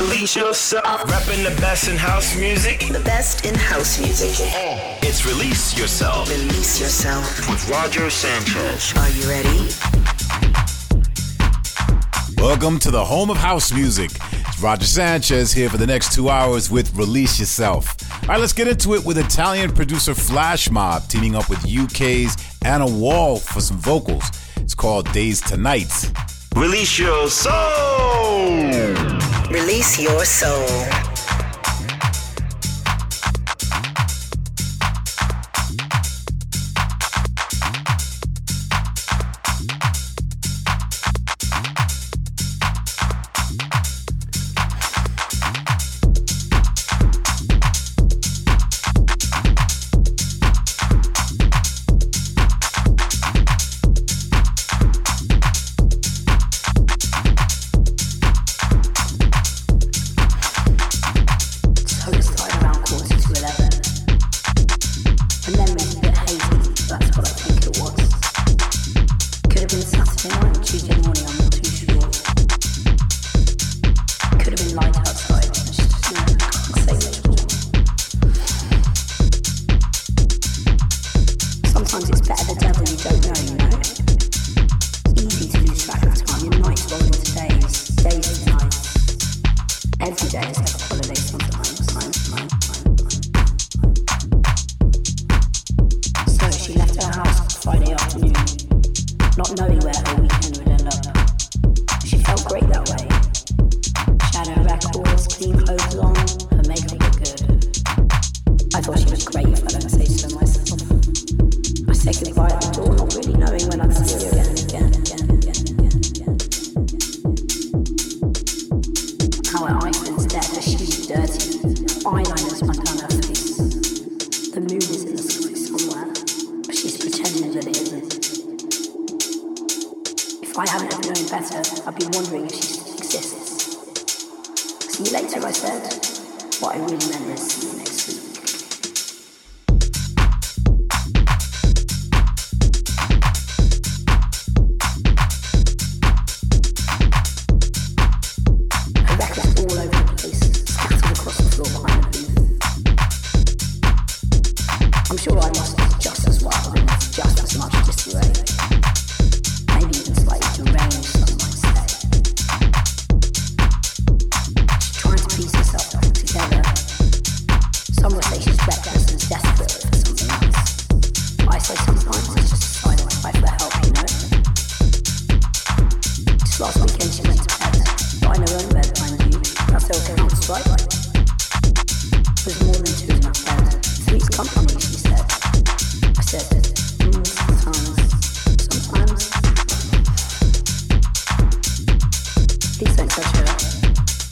Release yourself. Rapping the best in house music. The best in house music. It's Release Yourself. Release Yourself. With Roger Sanchez. Are you ready? Welcome to the home of house music. It's Roger Sanchez here for the next two hours with Release Yourself. All right, let's get into it with Italian producer Flashmob teaming up with UK's Anna Wall for some vocals. It's called Days to Nights. Release your soul. Release your soul.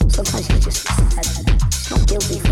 Sometimes you just be sad. Just don't guilty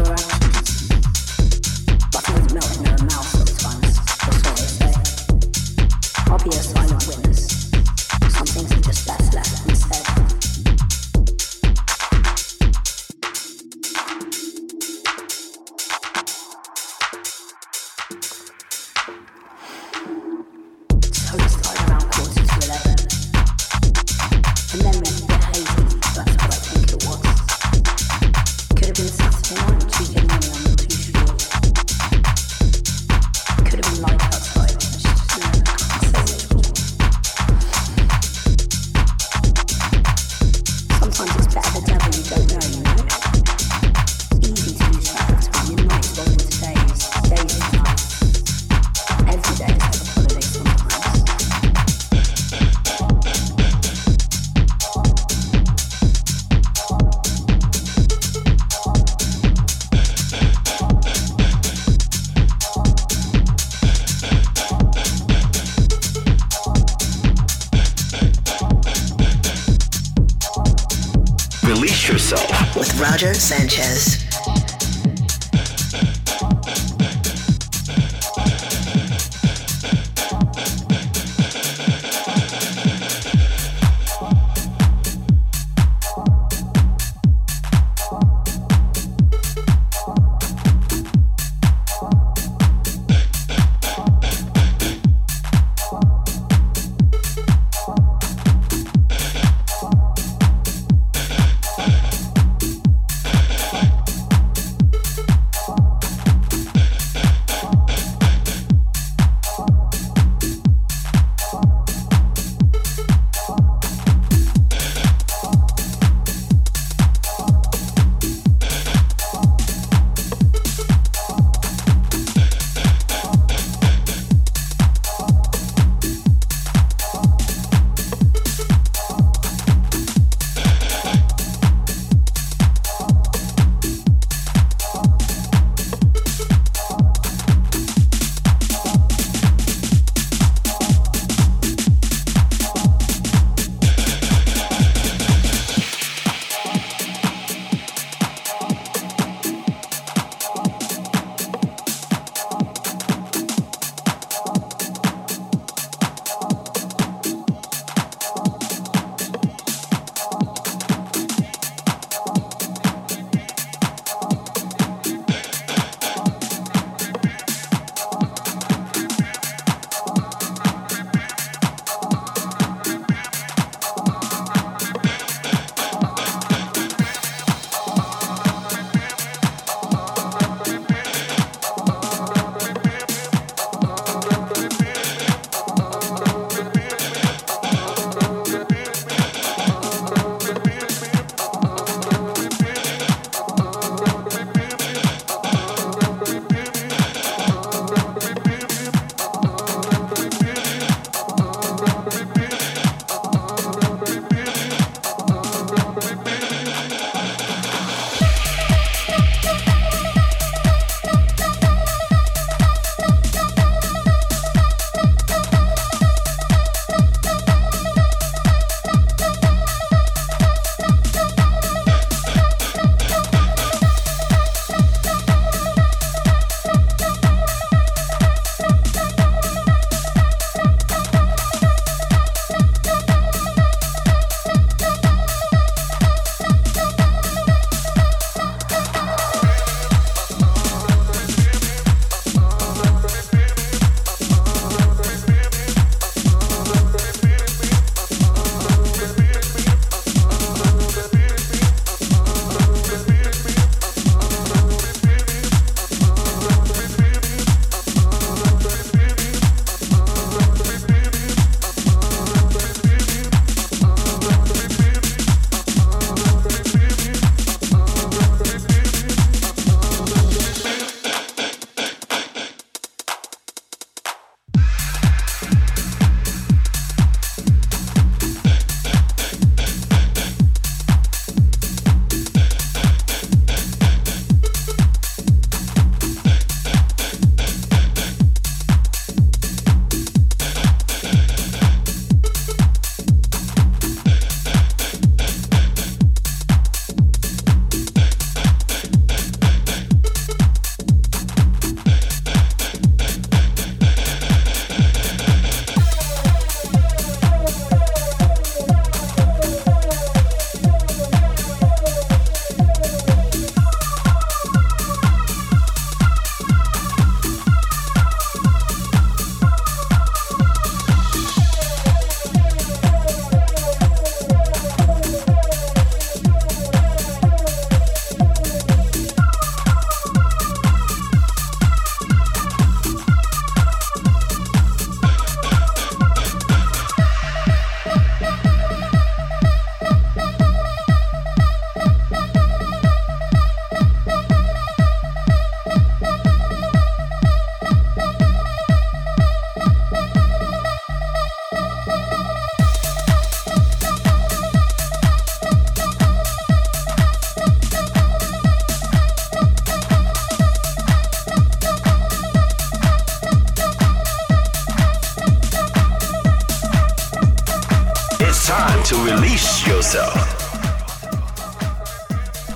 to release yourself.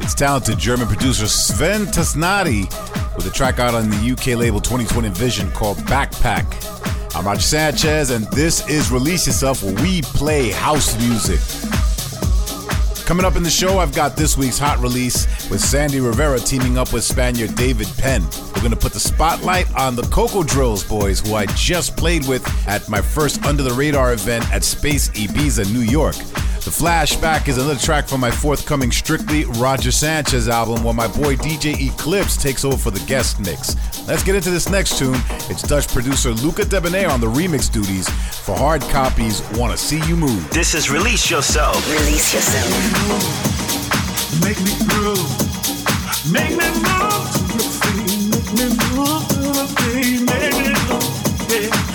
It's talented German producer Sven Tasnadi with a track out on the UK label 2020 Vision called Backpack. I'm Roger Sanchez, and this is Release Yourself, where we play house music. Coming up in the show, I've got this week's hot release with Sandy Rivera teaming up with Spaniard David Penn. We're going to put the spotlight on the CocoDrills boys, who I just played with at my first Under the Radar event at Space Ibiza, New York. The Flashback is another track from my forthcoming Strictly Roger Sanchez album, where my boy DJ Eclipse takes over for the guest mix. Let's get into this next tune. It's Dutch producer Luca Debonaire on the remix duties. For Hardcopy's, Wanna See You Move. This is Release Yourself. Release yourself. Make me move. Make me move Maybe more, oh, maybe oh, more, oh, yeah.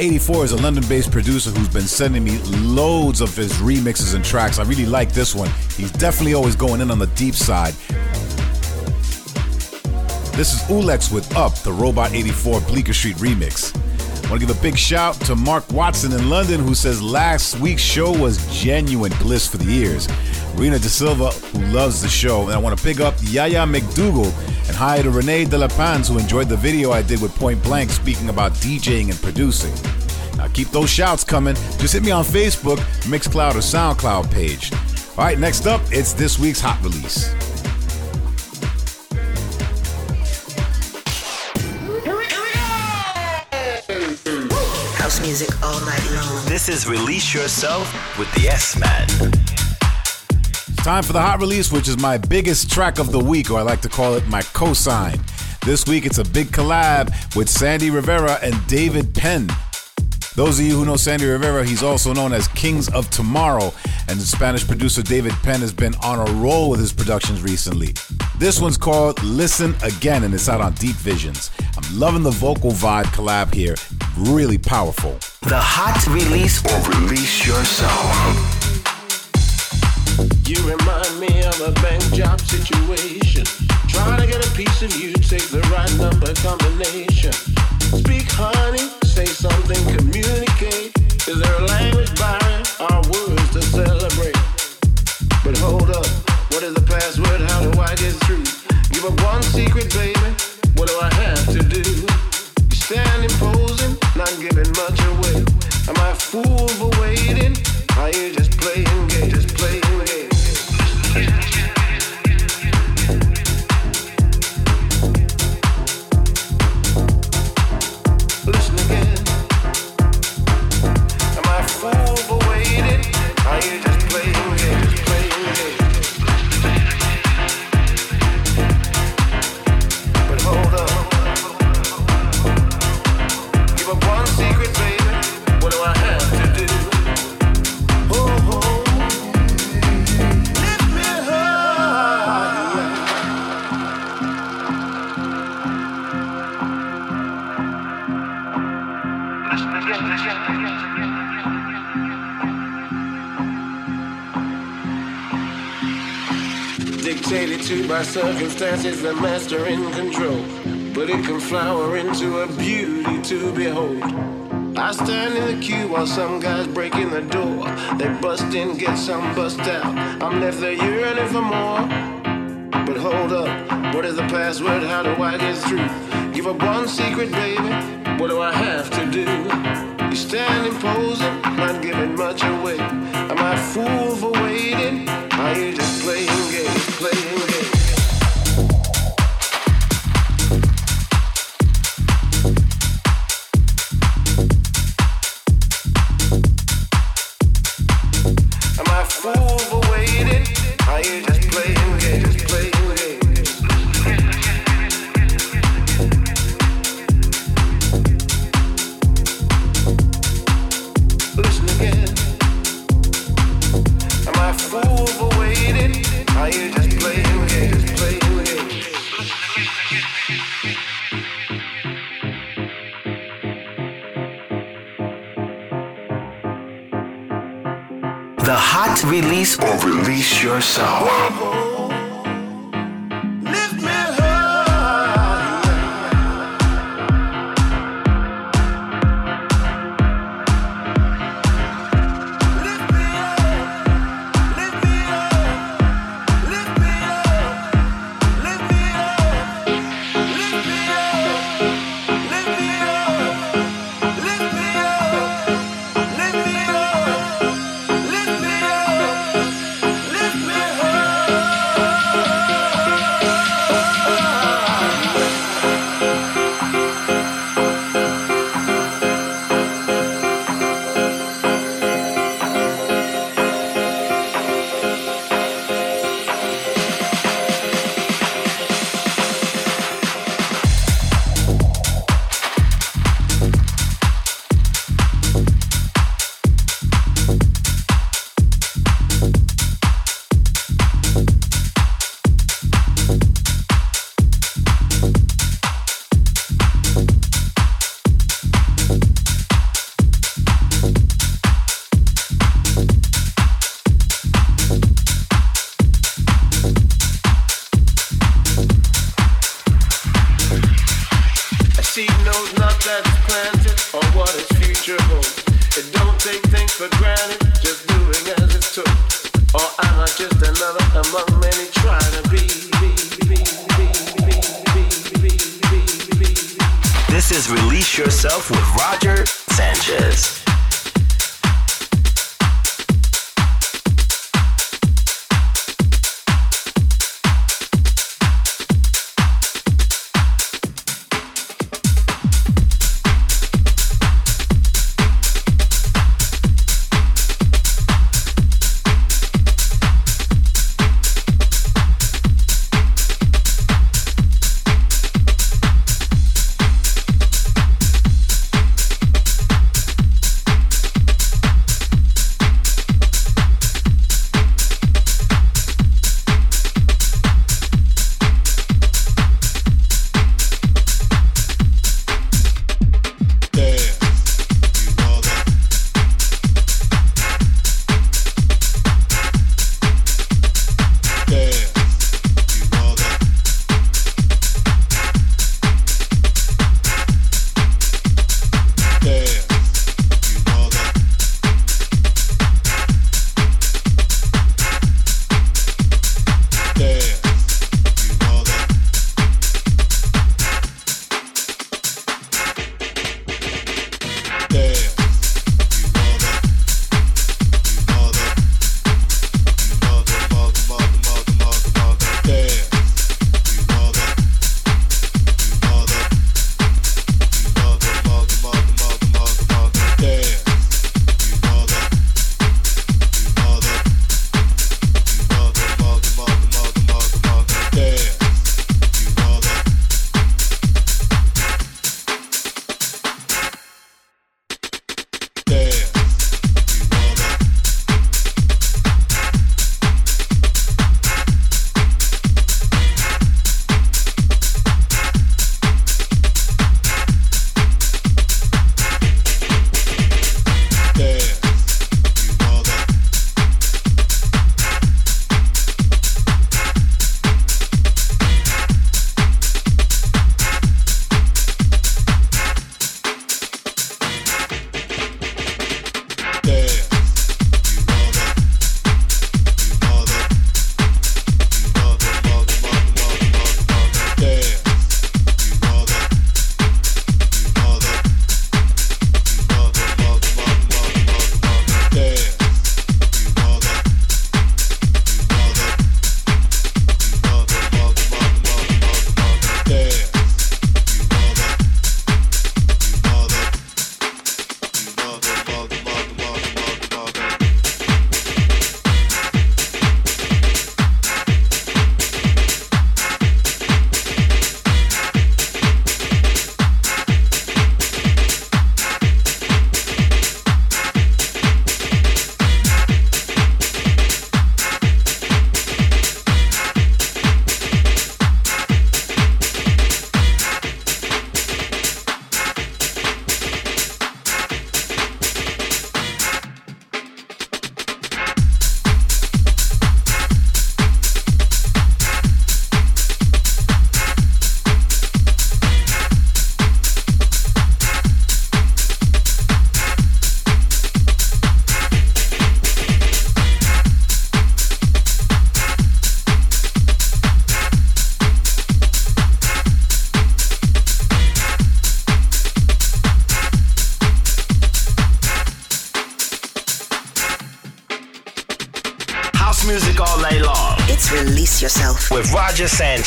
Robot84 is a London based producer who's been sending me loads of his remixes and tracks. I really like this one. He's definitely always going in on the deep side. This is Ulex with Up, the Robot84 Bleecker Street remix. I want to give a big shout to Mark Watson in London, who says last week's show was genuine bliss for the ears. Rena De Silva, who loves the show, and I want to pick up Yaya McDougal and hi to Renee De La Pans, who enjoyed the video I did with Point Blank speaking about DJing and producing. Now keep those shouts coming. Just hit me on Facebook, Mixcloud, or SoundCloud page. All right, next up, it's this week's hot release. House music all night long. This is Release Yourself with the S Man. Time for the hot release, which is my biggest track of the week, or I like to call it my cosign. This week, it's a big collab with Sandy Rivera and David Penn. Those of you who know Sandy Rivera, he's also known as Kings of Tomorrow, and the Spanish producer David Penn has been on a roll with his productions recently. This one's called Listen Again, and it's out on Deep Visions. I'm loving the vocal vibe collab here, really powerful. The hot release Or release yourself. You remind me of a bank job situation. Trying to get a piece of you, take the right number combination. Speak, honey, say something, communicate. Is there a language barrier? Our words to celebrate. But hold up, what is the password? How do I get through? Give up one secret, baby. What do I have By circumstances, the master in control. But it can flower into a beauty to behold. I stand in the queue while some guys break in the door. They bust in, get some bust out. I'm left there yearning for more. But hold up, what is the password? How do I get through? Give up one secret, baby. What do I have to do? You standing posing, not giving much away. Am I fool for waiting? Are you just playing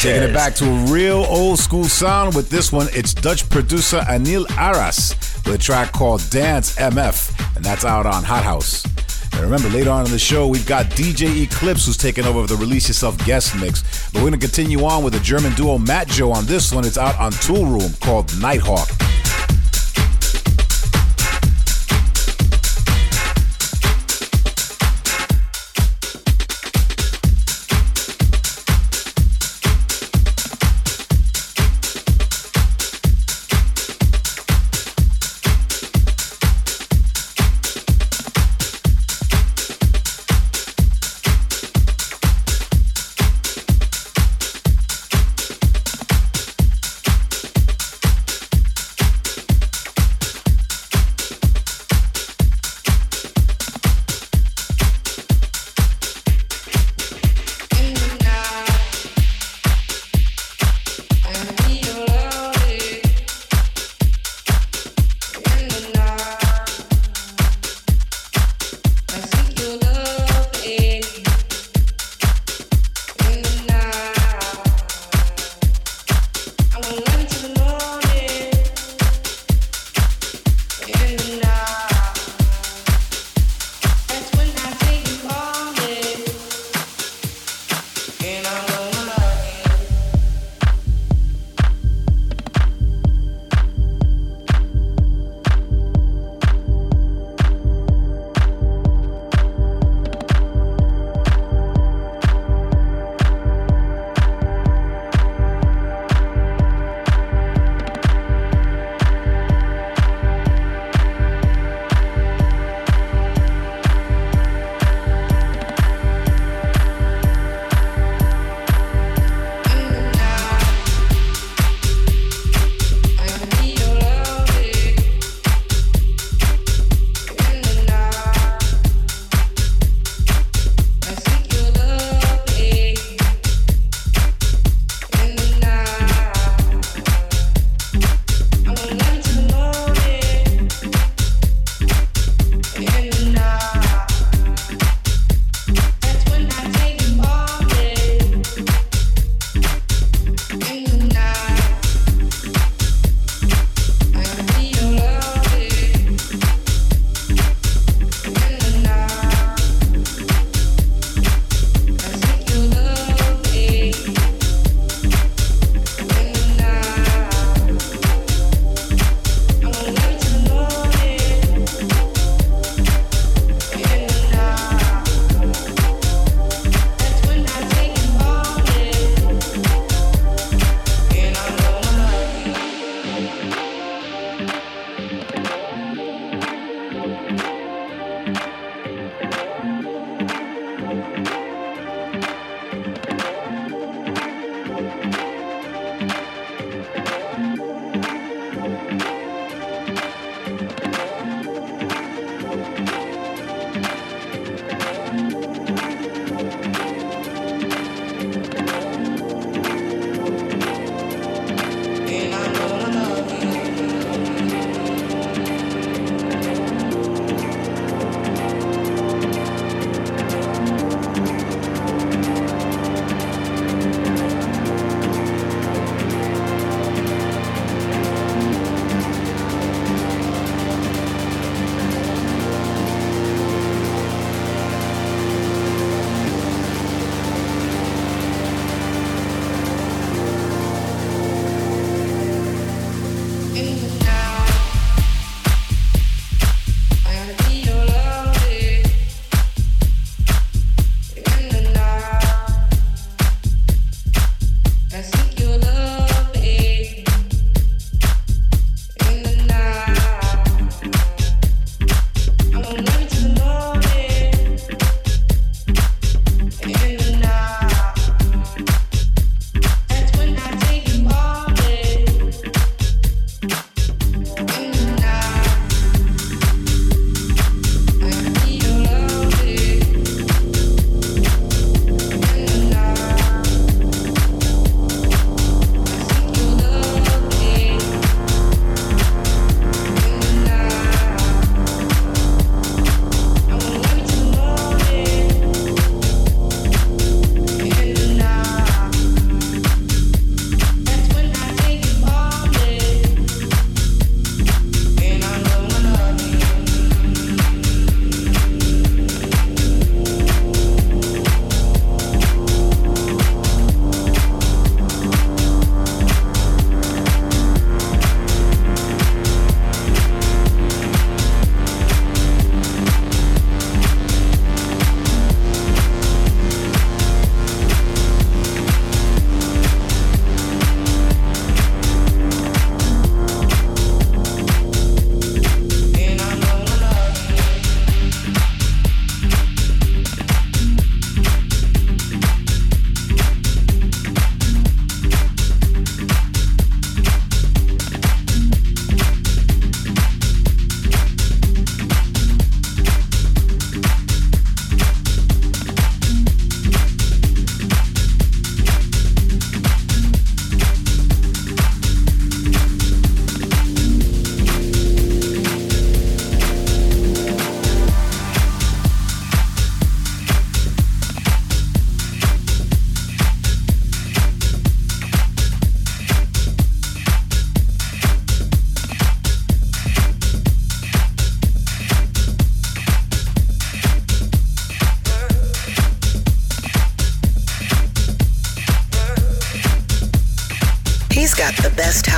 Taking it back to a real old school sound with this one, it's Dutch producer Anil Aras with a track called Dance MF, and that's out on Hot Haus. And remember, later on in the show, we've got DJ Eclipse who's taking over the Release Yourself guest mix. But we're going to continue on with the German duo Mat.Joe on this one. It's out on Toolroom called Nighthawk.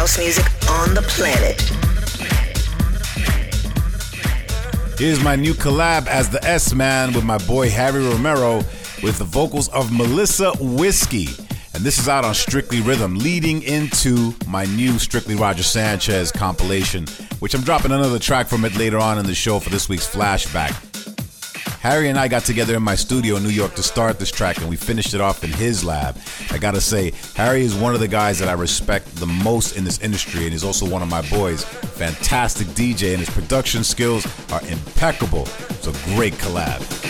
House music on the planet. Here's my new collab as the S Man with my boy Harry Romero with the vocals of Melissa Whiskey. And this is out on Strictly Rhythm, leading into my new Strictly Roger Sanchez compilation, which I'm dropping another track from it later on in the show for this week's flashback. Harry and I got together in my studio in New York to start this track, and we finished it off in his lab. I gotta say, Harry is one of the guys that I respect the most in this industry, and he's also one of my boys. Fantastic DJ, and his production skills are impeccable. It's a great collab.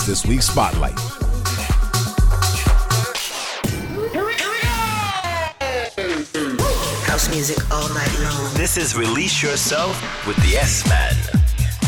Next this week's Spotlight. House music all night long. This is Release Yourself with the S Man.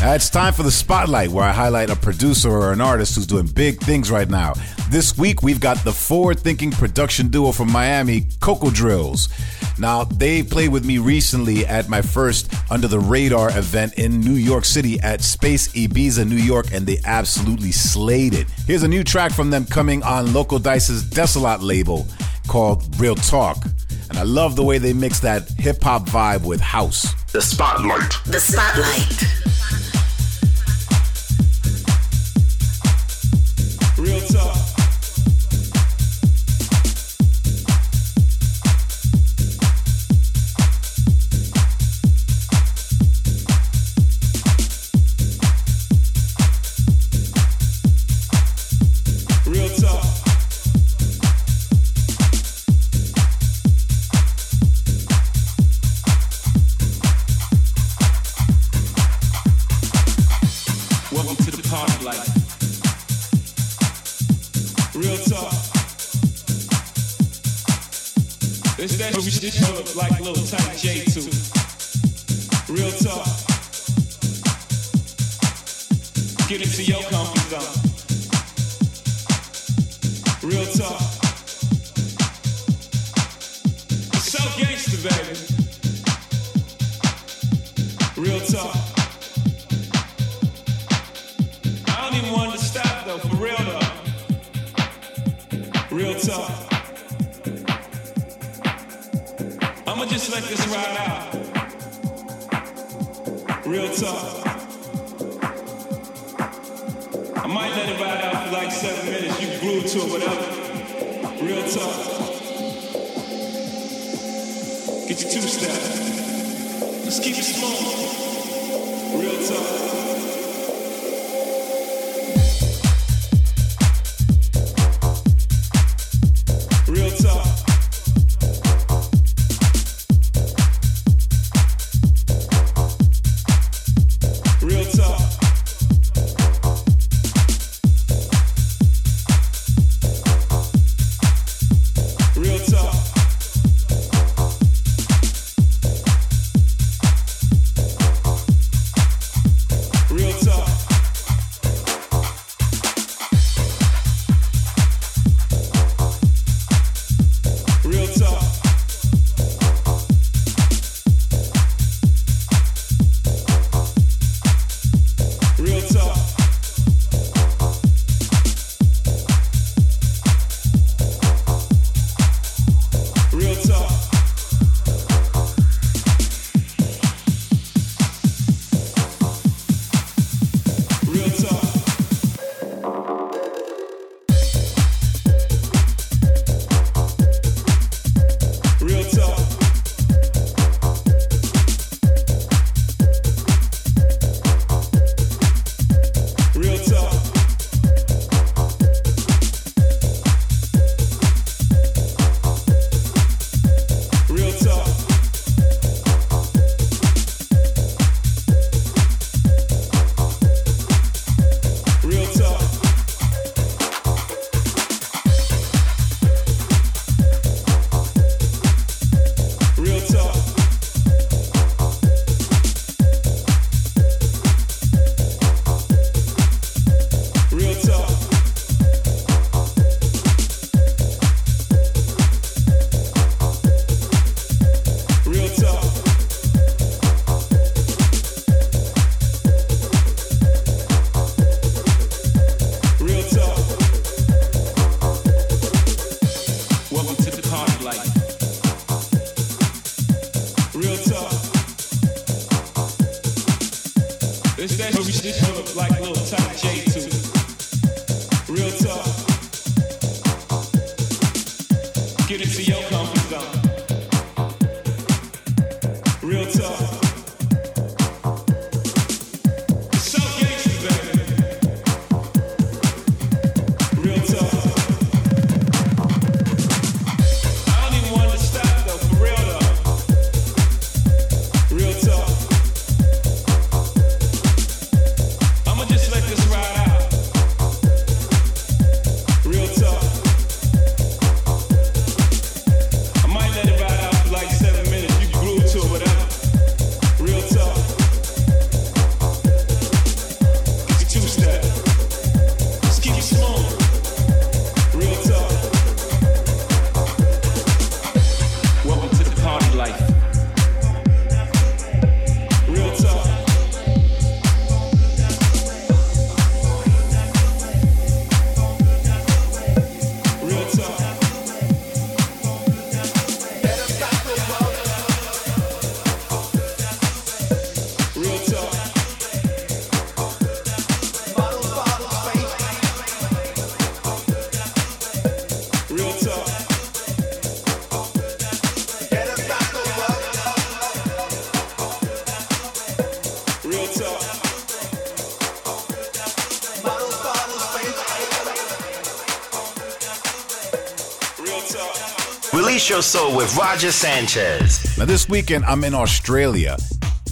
Uh, it's time for the Spotlight, where I highlight a producer or an artist who's doing big things right now. This week, we've got the forward thinking production duo from Miami, CocoDrills. Now, they played with me recently at my first Under the Radar event in New York City at Space Ibiza, New York, and they absolutely slayed it. Here's a new track from them coming on Loco Dice's Desolat label called Real Talk. And I love the way they mix that hip hop vibe with house. The Spotlight. The Spotlight. Like little tight J2. Real talk. Get into your comfort zone. Real. It's so baby. Real talk. Let this ride out. Real talk. I might let it ride out for like seven minutes. You groove to it, whatever. Real talk. Get your two step. Let's keep it small. Soul with Roger Sanchez. Now, this weekend, I'm in Australia.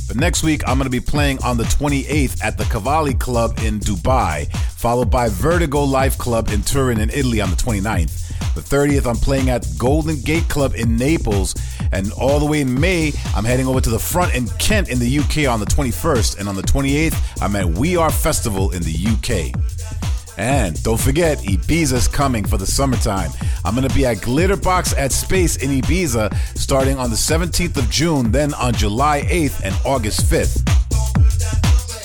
But next week, I'm going to be playing on the 28th at the Cavalli Club in Dubai, followed by Vertigo Life Club in Turin in Italy on the 29th. The 30th, I'm playing at Golden Gate Club in Naples. And all the way in May, I'm heading over to the front in Kent in the UK on the 21st. And on the 28th, I'm at We Are Festival in the UK. And don't forget, Ibiza's coming for the summertime. I'm going to be at Glitterbox at Space in Ibiza starting on the 17th of June, then on July 8th and August 5th.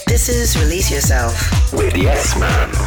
This is Release Yourself with S Man.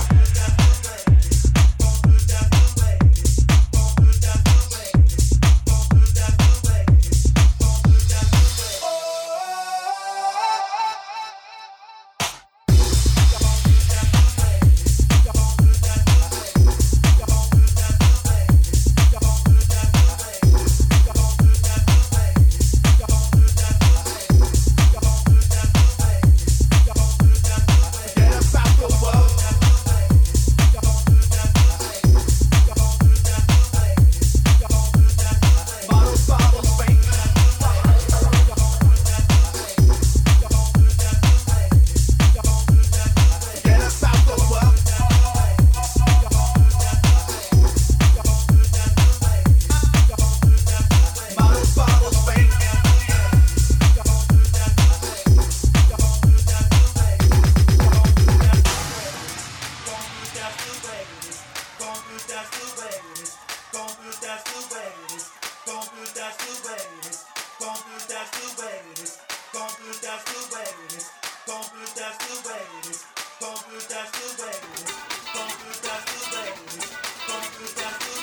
that's the way it is. Don't do that's the way it is. Don't do that's the way it is. Don't do that's the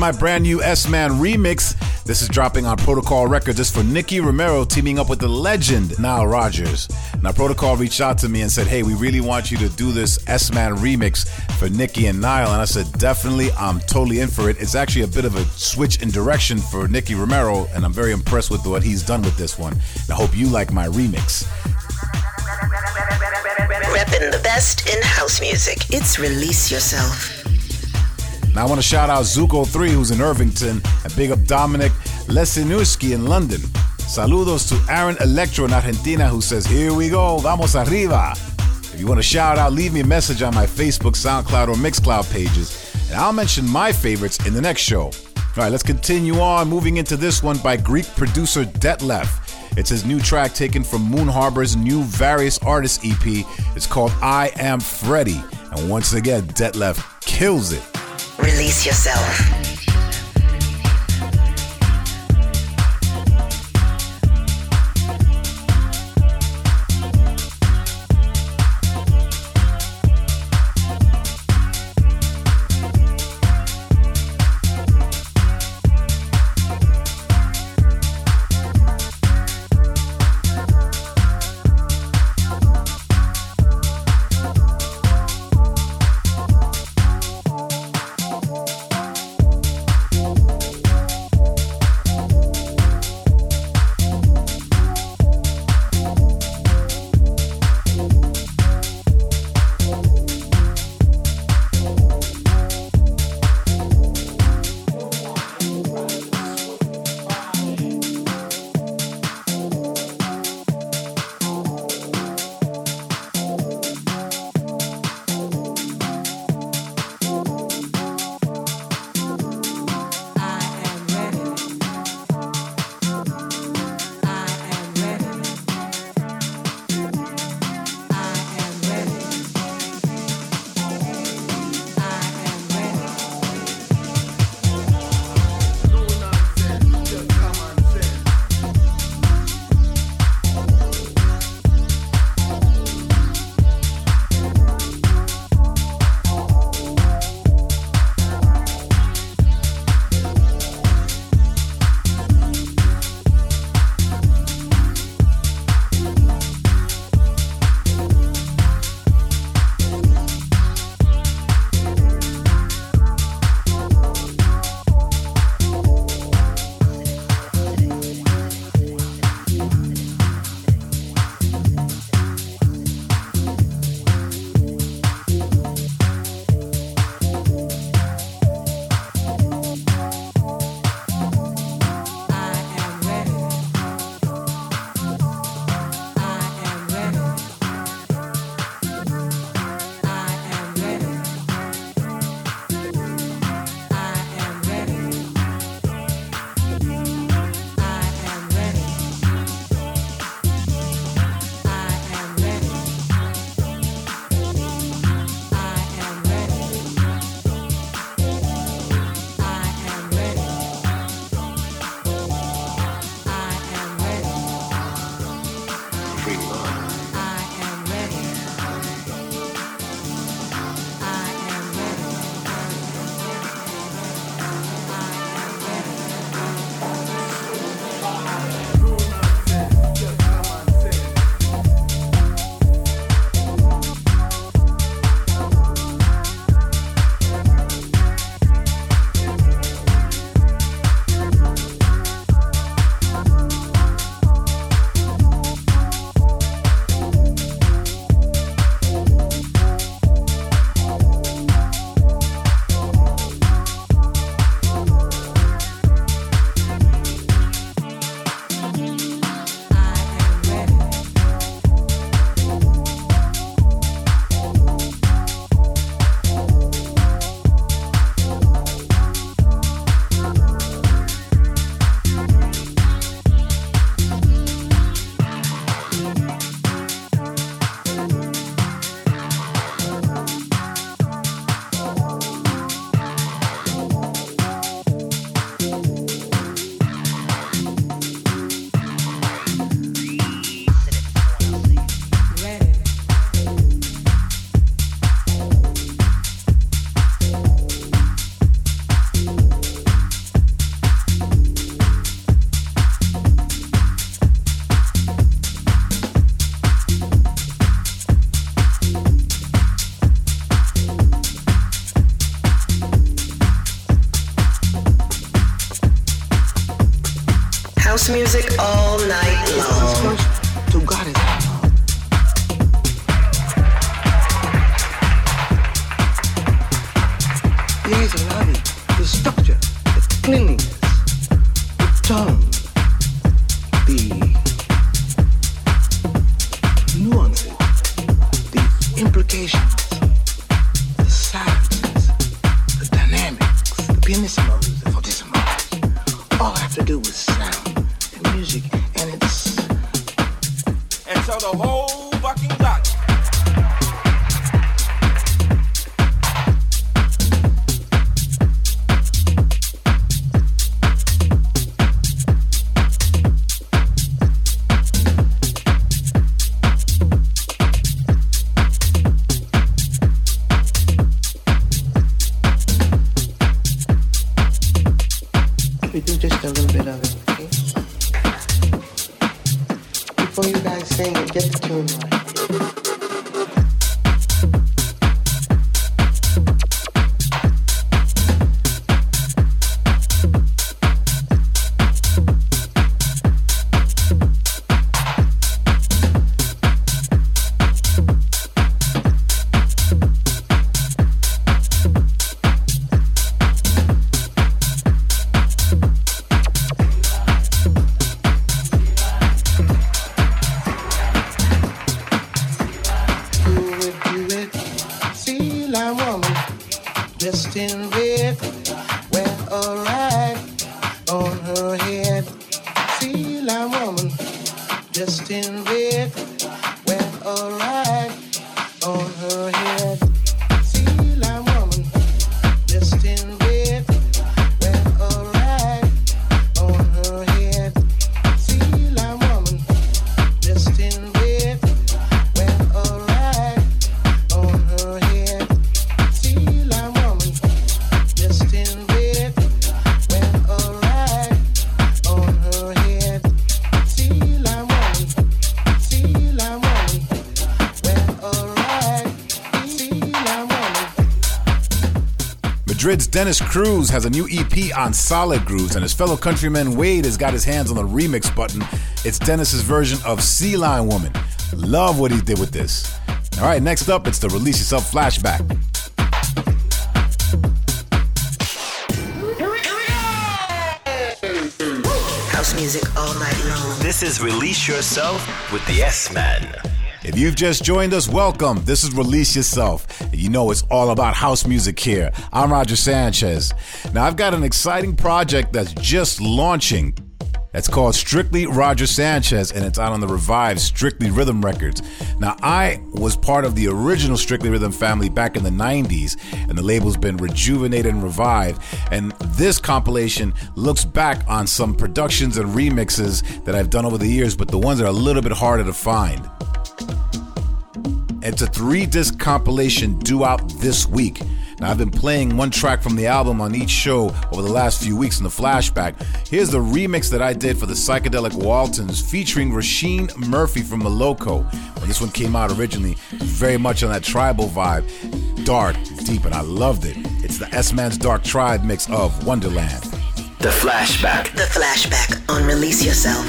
my brand new S Man remix. This is dropping on Protocol Records. This for Nicky Romero teaming up with the legend Nile Rodgers. Now, Protocol reached out to me and said, Hey, we really want you to do this S Man remix for Nicky and Nile. And I said, Definitely, I'm totally in for it. It's actually a bit of a switch in direction for Nicky Romero, and I'm very impressed with what he's done with this one. And I hope you like my remix. Repping the best in house music. It's Release Yourself. Now I want to shout out Zuko3, who's in Irvington, and big up Dominic Lesinewski in London. Saludos to Aaron Electro in Argentina, who says, Here we go, vamos arriba. If you want to shout out, leave me a message on my Facebook, SoundCloud, or Mixcloud pages, and I'll mention my favorites in the next show. All right, let's continue on, moving into this one by Greek producer Detlef. It's his new track taken from Moon Harbour's new Various Artists EP. It's called I Am Freddy. And once again, Detlef kills it. Release yourself. Dennis Cruz has a new EP on Solid Grooves, and his fellow countryman Wade has got his hands on the remix button. It's Dennis's version of See Line Woman. Love what he did with this. All right, next up, it's the Release Yourself flashback. House music all night long. This is Release Yourself with the S Man. If you've just joined us, welcome. This is Release Yourself. You know it's all about house music here. I'm Roger Sanchez. Now, I've got an exciting project that's just launching. It's called Strictly Roger Sanchez, and it's out on the revived Strictly Rhythm Records. Now, I was part of the original Strictly Rhythm family back in the 90s, and the label's been rejuvenated and revived. And this compilation looks back on some productions and remixes that I've done over the years, but the ones that are a little bit harder to find. It's a three disc compilation due out this week. Now, I've been playing one track from the album on each show over the last few weeks in the flashback. Here's the remix that I did for the Psychedelic Waltons featuring Roisin Murphy from Moloko. When this one came out originally, very much on that tribal vibe. Dark, deep, and I loved it. It's the S Man's Dark Tribe mix of Wonderland. The flashback. The flashback on Release Yourself.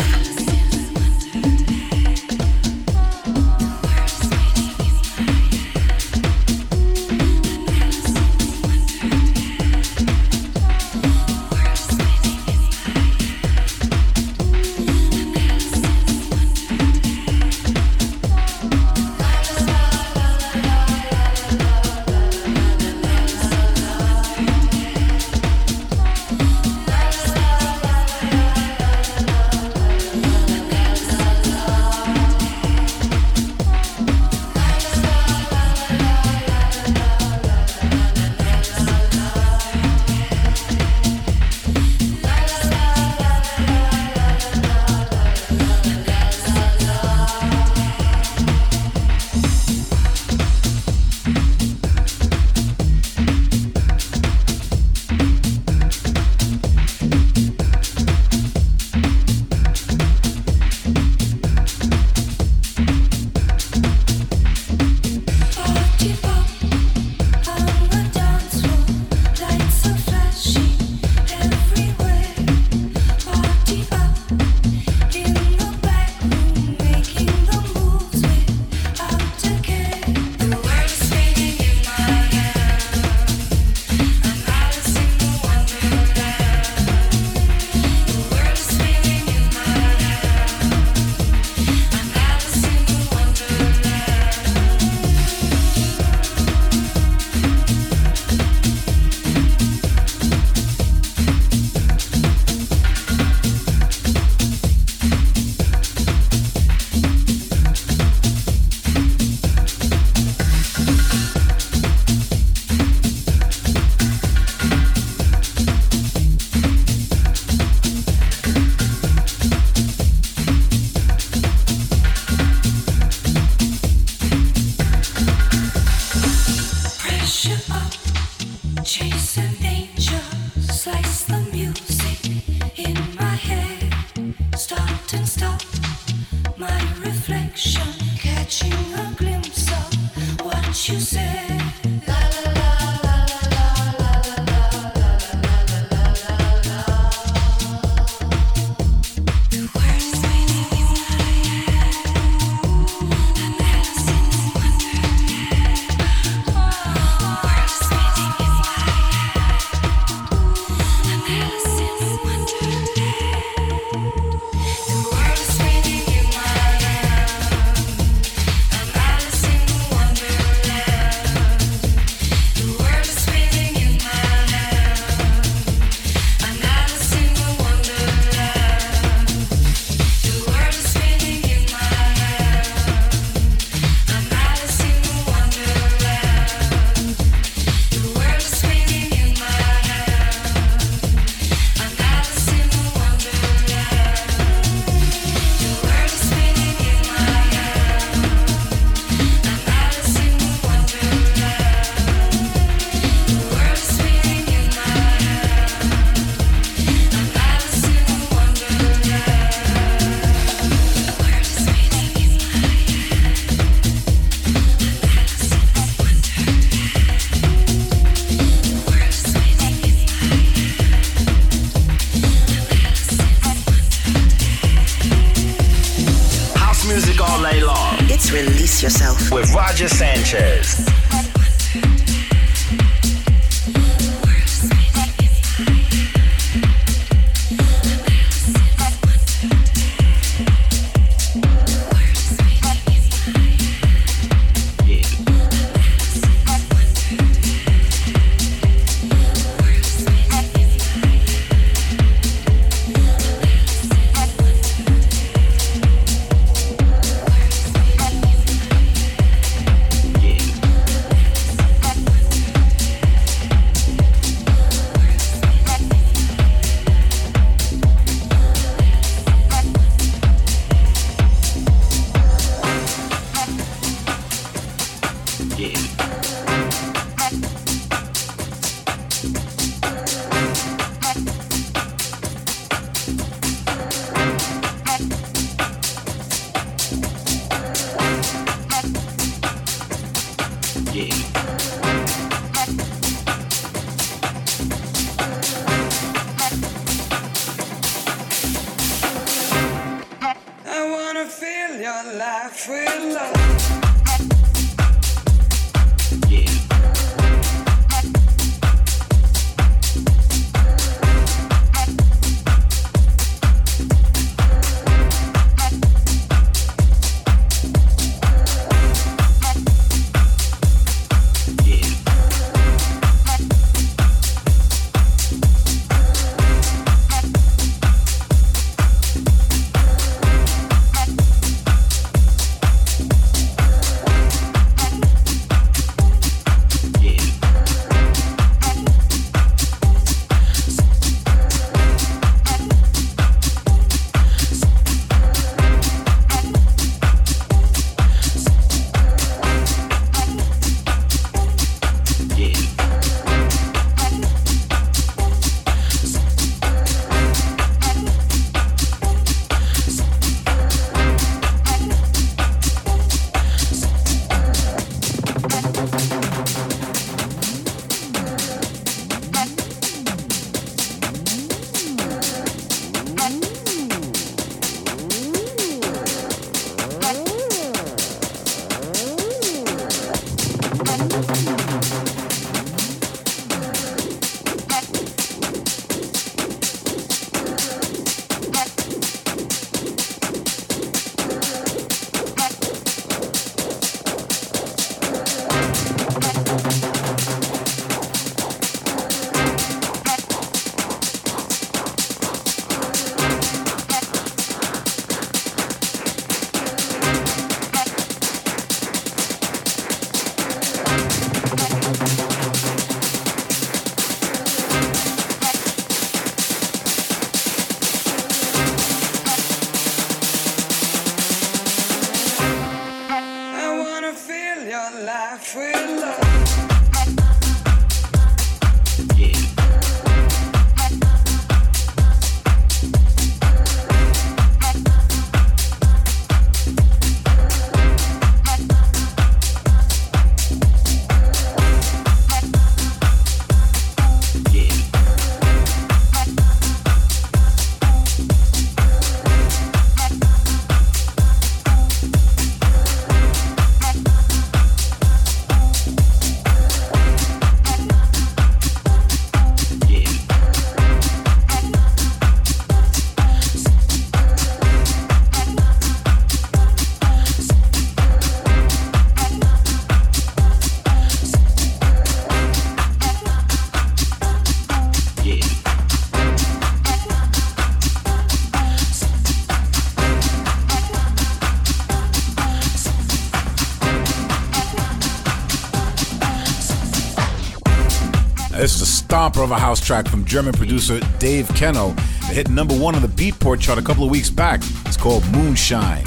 Of a house track from German producer Dave Keno that hit number one on the Beatport chart a couple of weeks back. It's called Moonshine.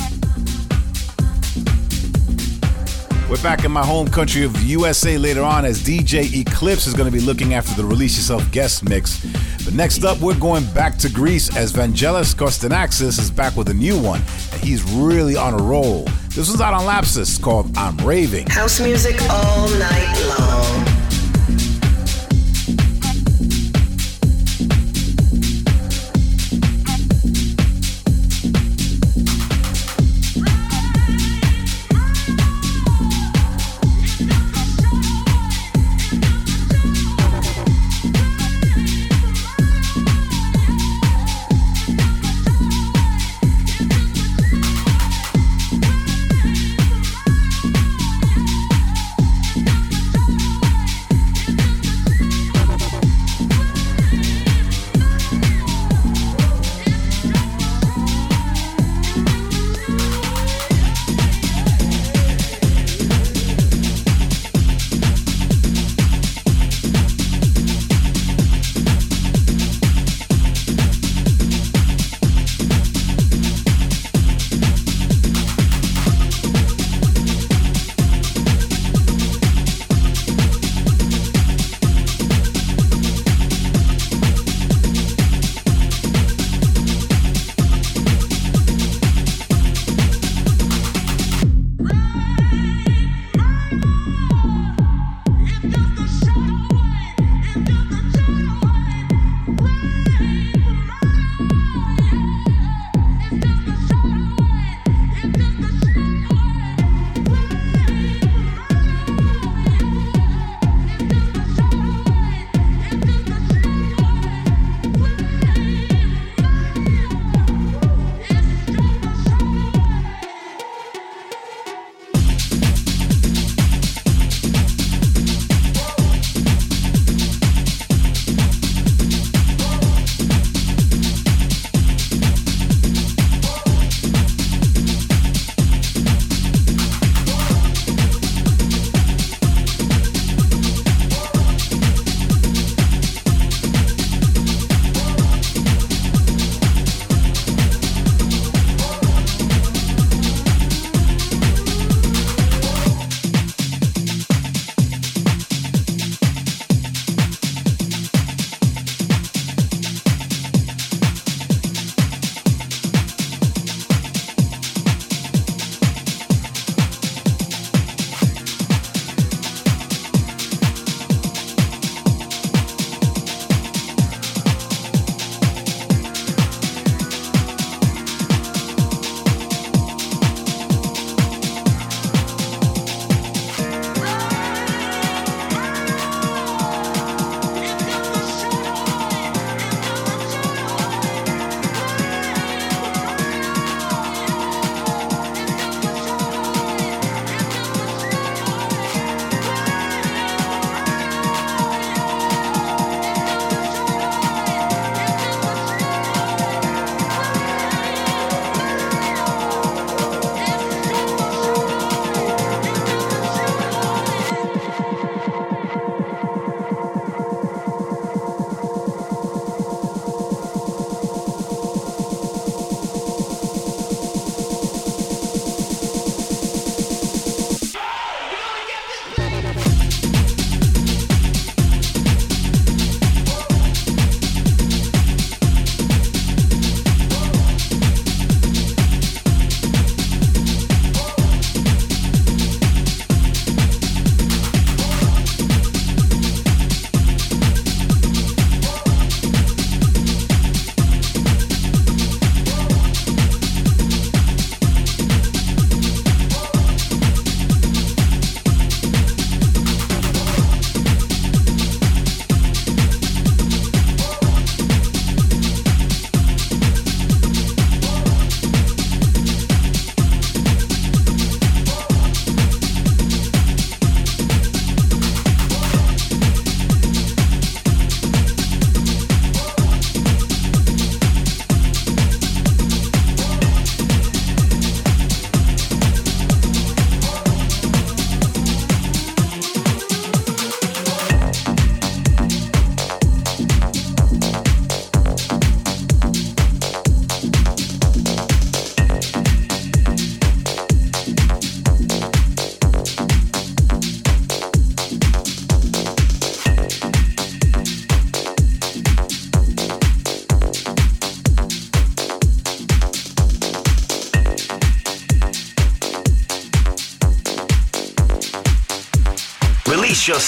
We're back in my home country of USA later on as DJ Eclipse is going to be looking after the Release Yourself guest mix. But next up, we're going back to Greece as Vangelis Kostoxenakis is back with a new one, and he's really on a roll. This one's out on Lapsus called I'm Raving. House music all night long.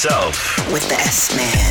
Yourself with the S Man.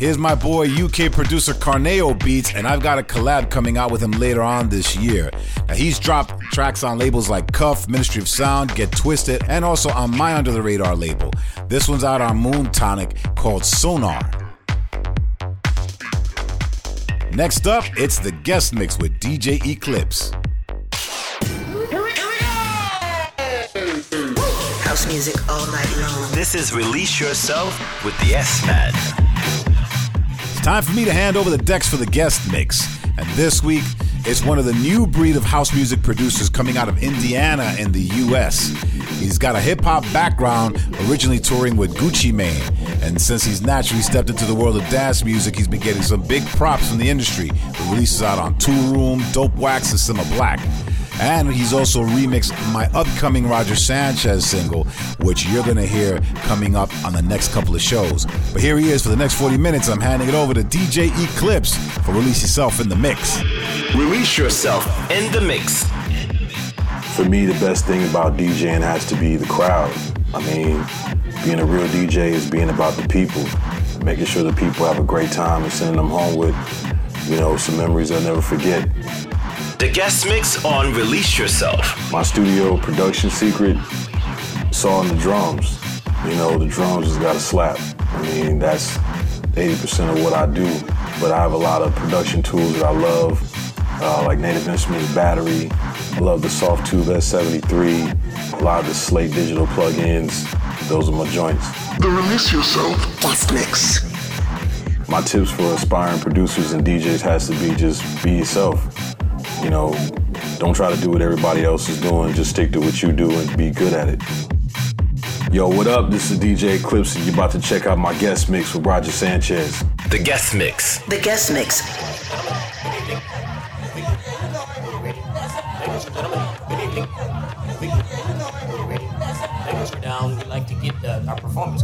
Here's my boy UK producer Carneo Beats, and I've got a collab coming out with him later on this year. Now, he's dropped tracks on labels like Cuff, Ministry of Sound, Get Twisted, and also on my Under the Radar label. This one's out on Moontonik called Sonar. Next up, it's the guest mix with DJ Eclipse. House music all night long. This is Release Yourself with the S Man. Time for me to hand over the decks for the guest mix. And this week, it's one of the new breed of house music producers coming out of Indiana in the US. He's got a hip hop background, originally touring with Gucci Mane. And since he's naturally stepped into the world of dance music, he's been getting some big props from the industry. With releases out on Toolroom, Dope Wax, and Simma Black. And he's also remixed my upcoming Roger Sanchez single, which you're going to hear coming up on the next couple of shows. But here he is for the next 40 minutes. I'm handing it over to DJ Eclipse for Release Yourself in the Mix. Release Yourself in the Mix. For me, the best thing about DJing has to be the crowd. I mean, being a real DJ is being about the people, making sure the people have a great time and sending them home with, you know, some memories they'll never forget. The guest mix on Release Yourself. My studio production secret is on the drums. You know, the drums has got to slap. I mean, that's 80% of what I do. But I have a lot of production tools that I love, uh, like Native Instruments Battery. I love the Softube S73, a lot of the Slate digital plugins. Those are my joints. The Release Yourself Guest mix. My tips for aspiring producers and DJs has to be just be yourself. You know, don't try to do what everybody else is doing. Just stick to what you do and be good at it. Yo, what up? This is DJ Eclipse, and you're about to check out my guest mix with Roger Sanchez. The guest mix. The guest mix. once we're down, we like to get uh, our performance.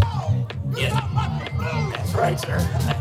Yeah, that's right, sir.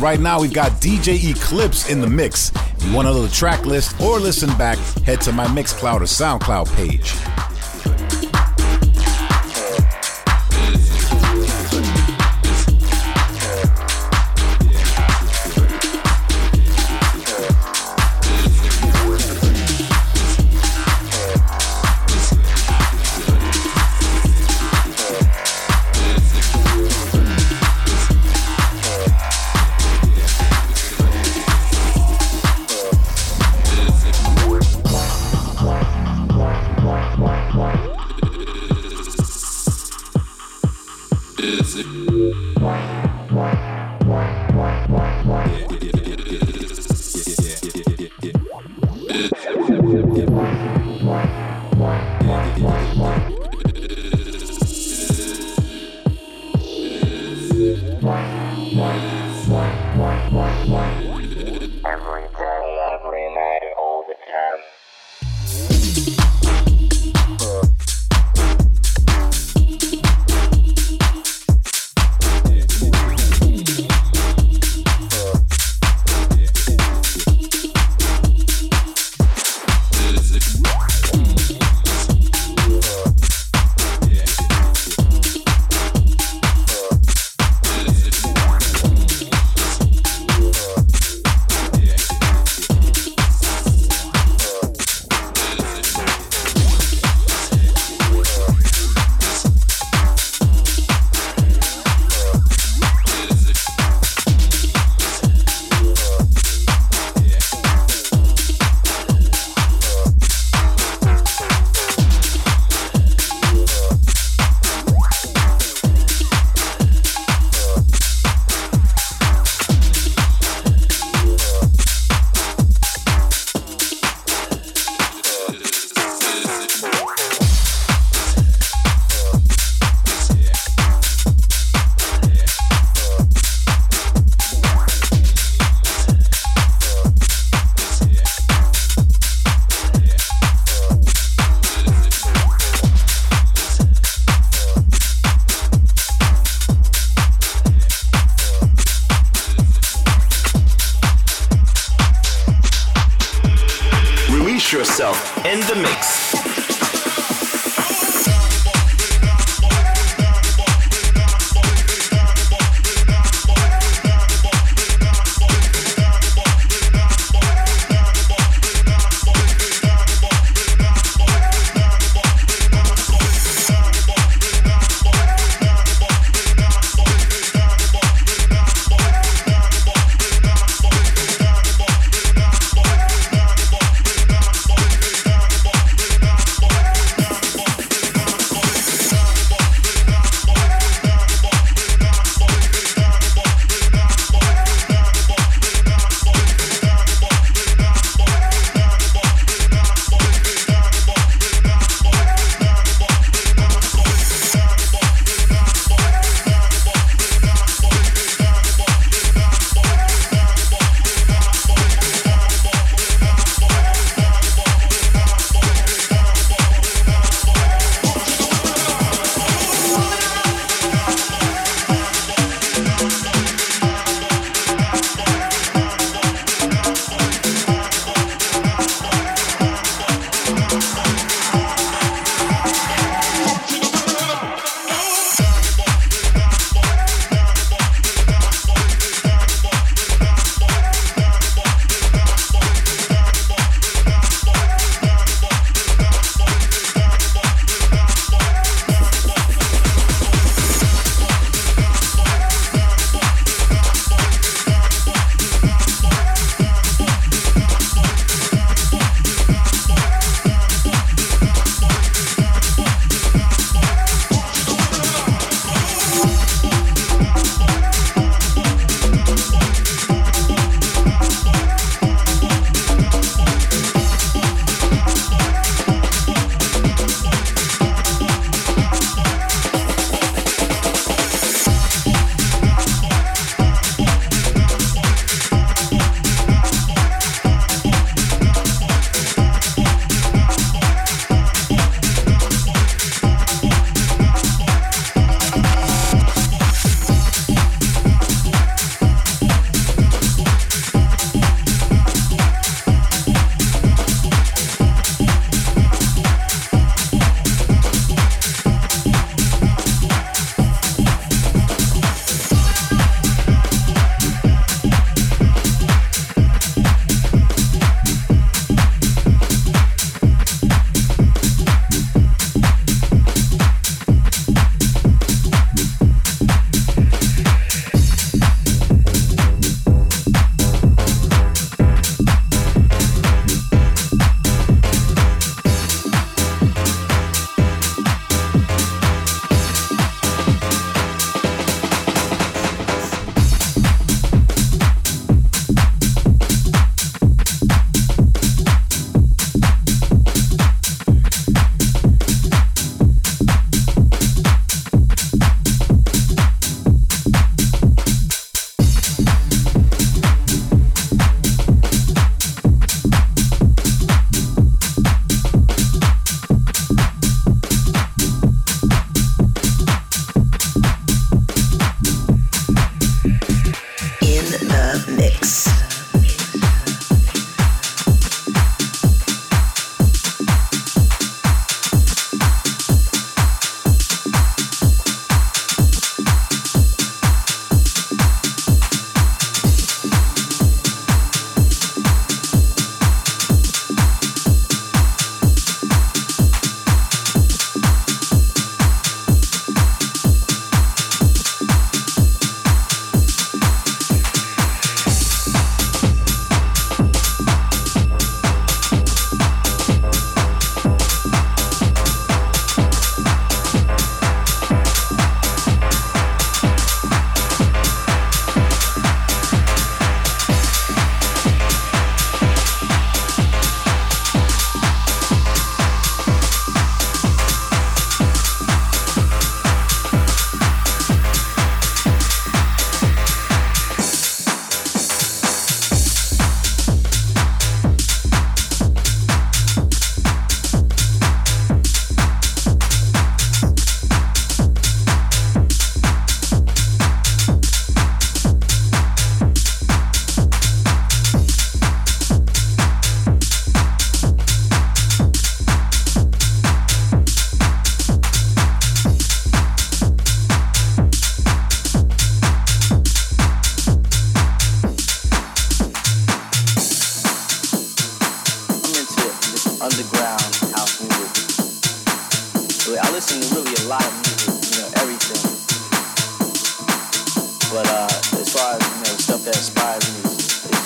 Right now we've got DJ Eclipse in the mix. If you want to know the track list or listen back, head to my Mixcloud or SoundCloud page.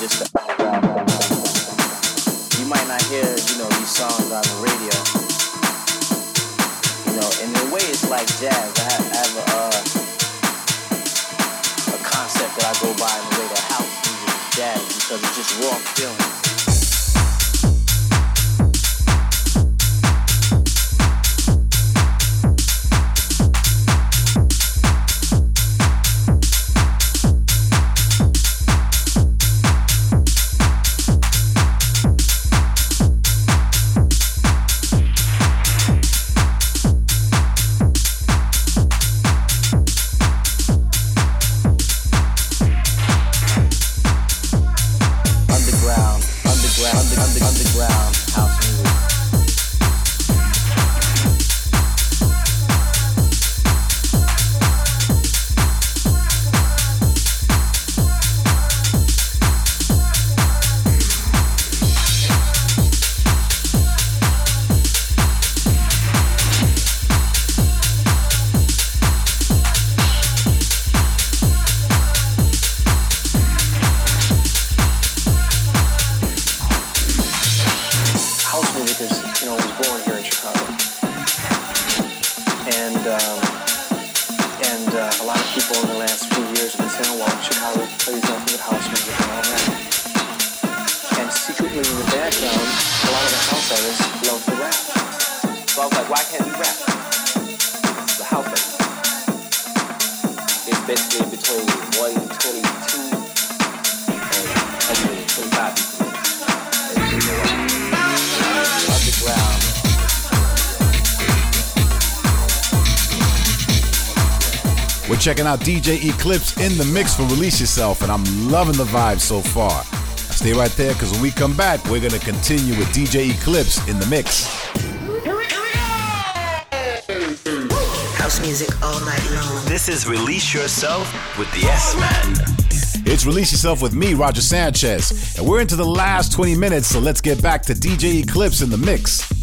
Just the You might not hear, you know, these songs on the radio. You know, and in a way, it's like jazz. I have, I have a, uh, a concept that I go by in the way that house music is jazz because it's just raw feeling. Checking out DJ Eclipse in the mix for Release Yourself, and I'm loving the vibe so far. Stay right there because when we come back, we're going to continue with DJ Eclipse in the mix. House music all night long. This is Release Yourself with the S Man. It's Release Yourself with me, Roger Sanchez, and we're into the last 20 minutes, so let's get back to DJ Eclipse in the mix.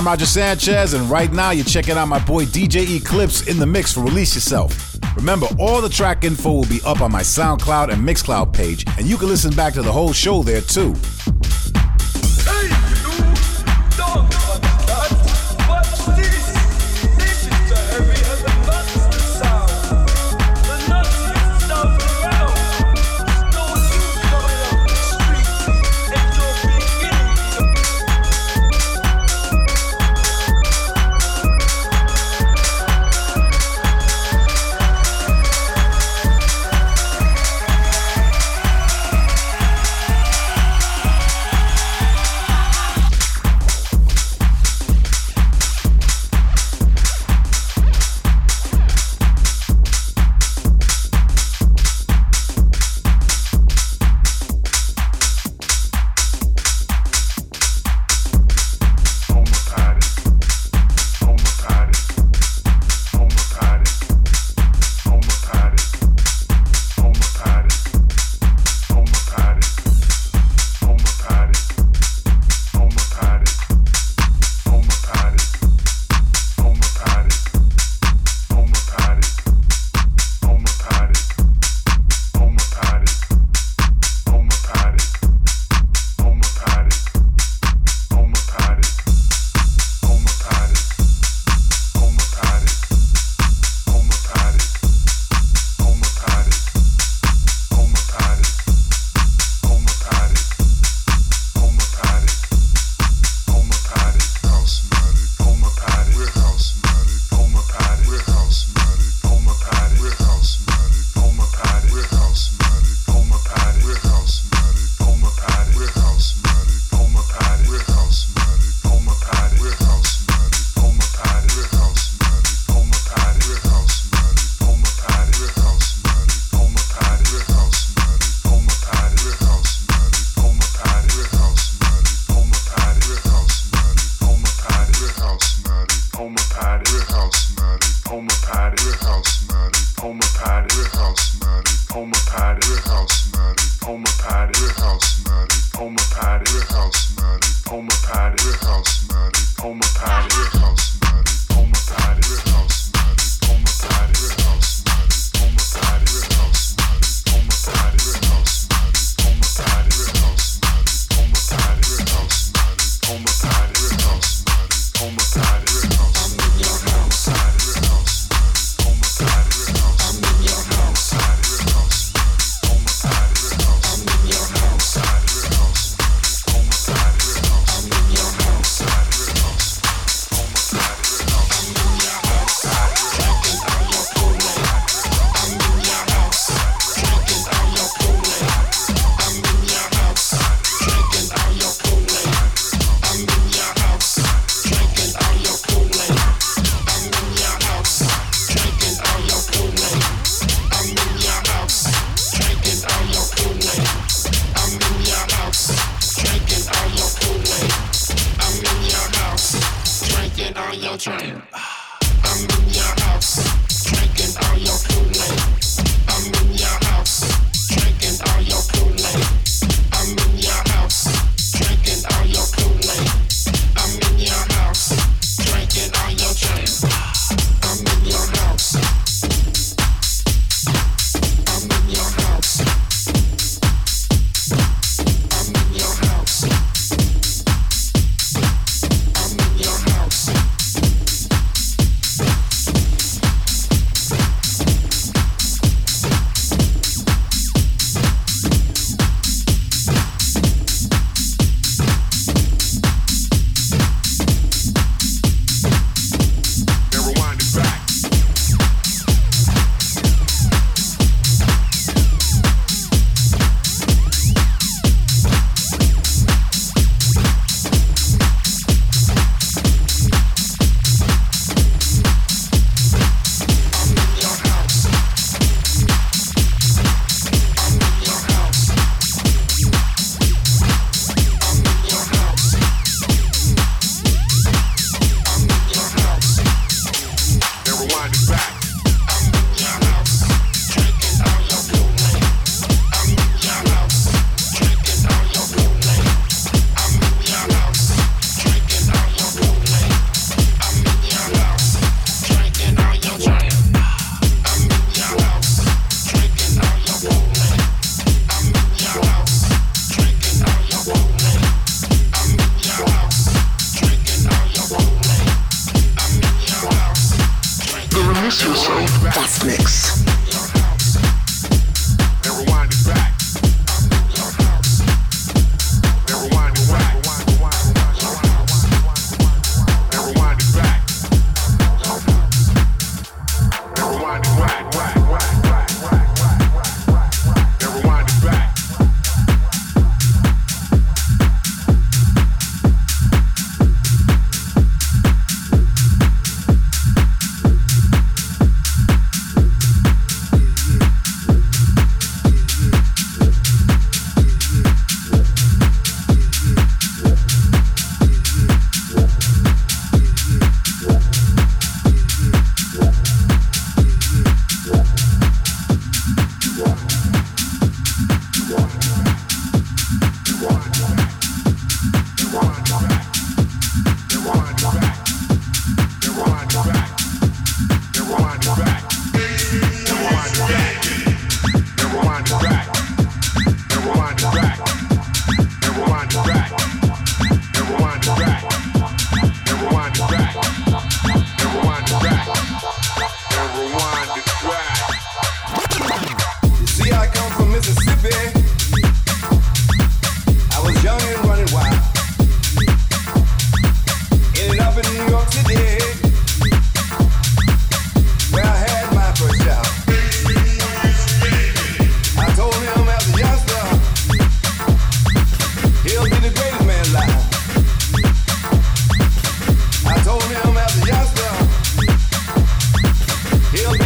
I'm Roger Sanchez, and right now you're checking out my boy DJ Eclipse in the mix for Release Yourself. Remember, all the track info will be up on my SoundCloud and Mixcloud page, and you can listen back to the whole show there too.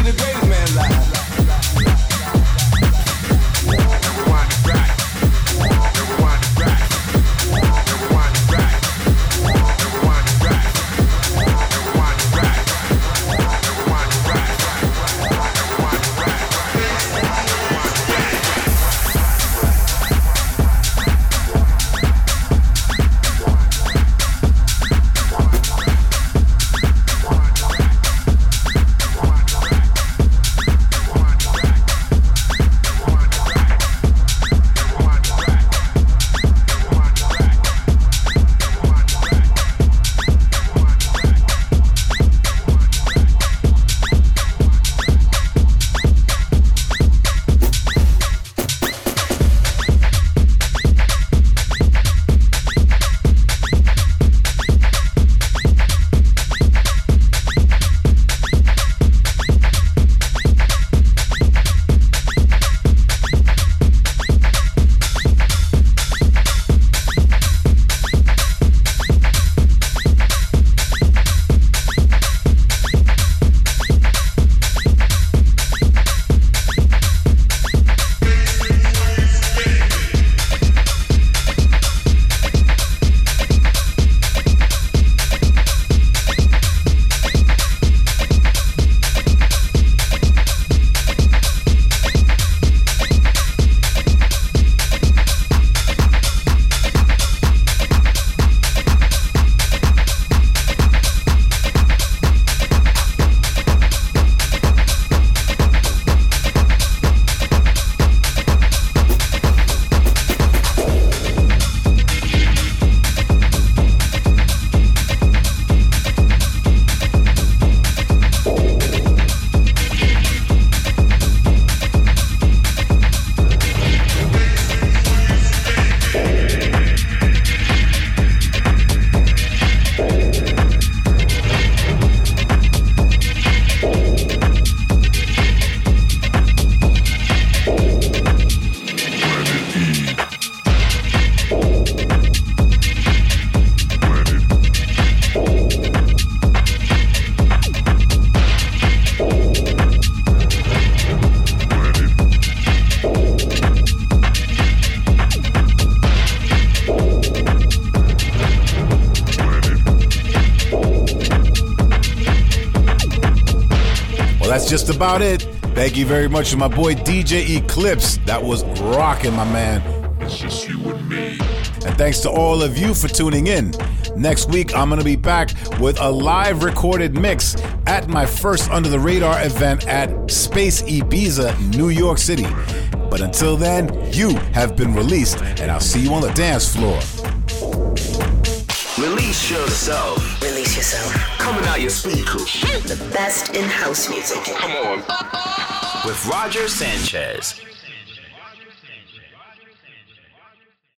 the greatest. Just about it. Thank you very much to my boy DJ Eclipse. That was rocking, my man. It's just you and me. And thanks to all of you for tuning in. Next week, I'm going to be back with a live recorded mix at my first Under the Radar event at Space Ibiza, New York City. But until then, you have been released, and I'll see you on the dance floor. Release yourself. Release yourself. Coming out your speakers. The best in house music. Come on. With Roger Sanchez.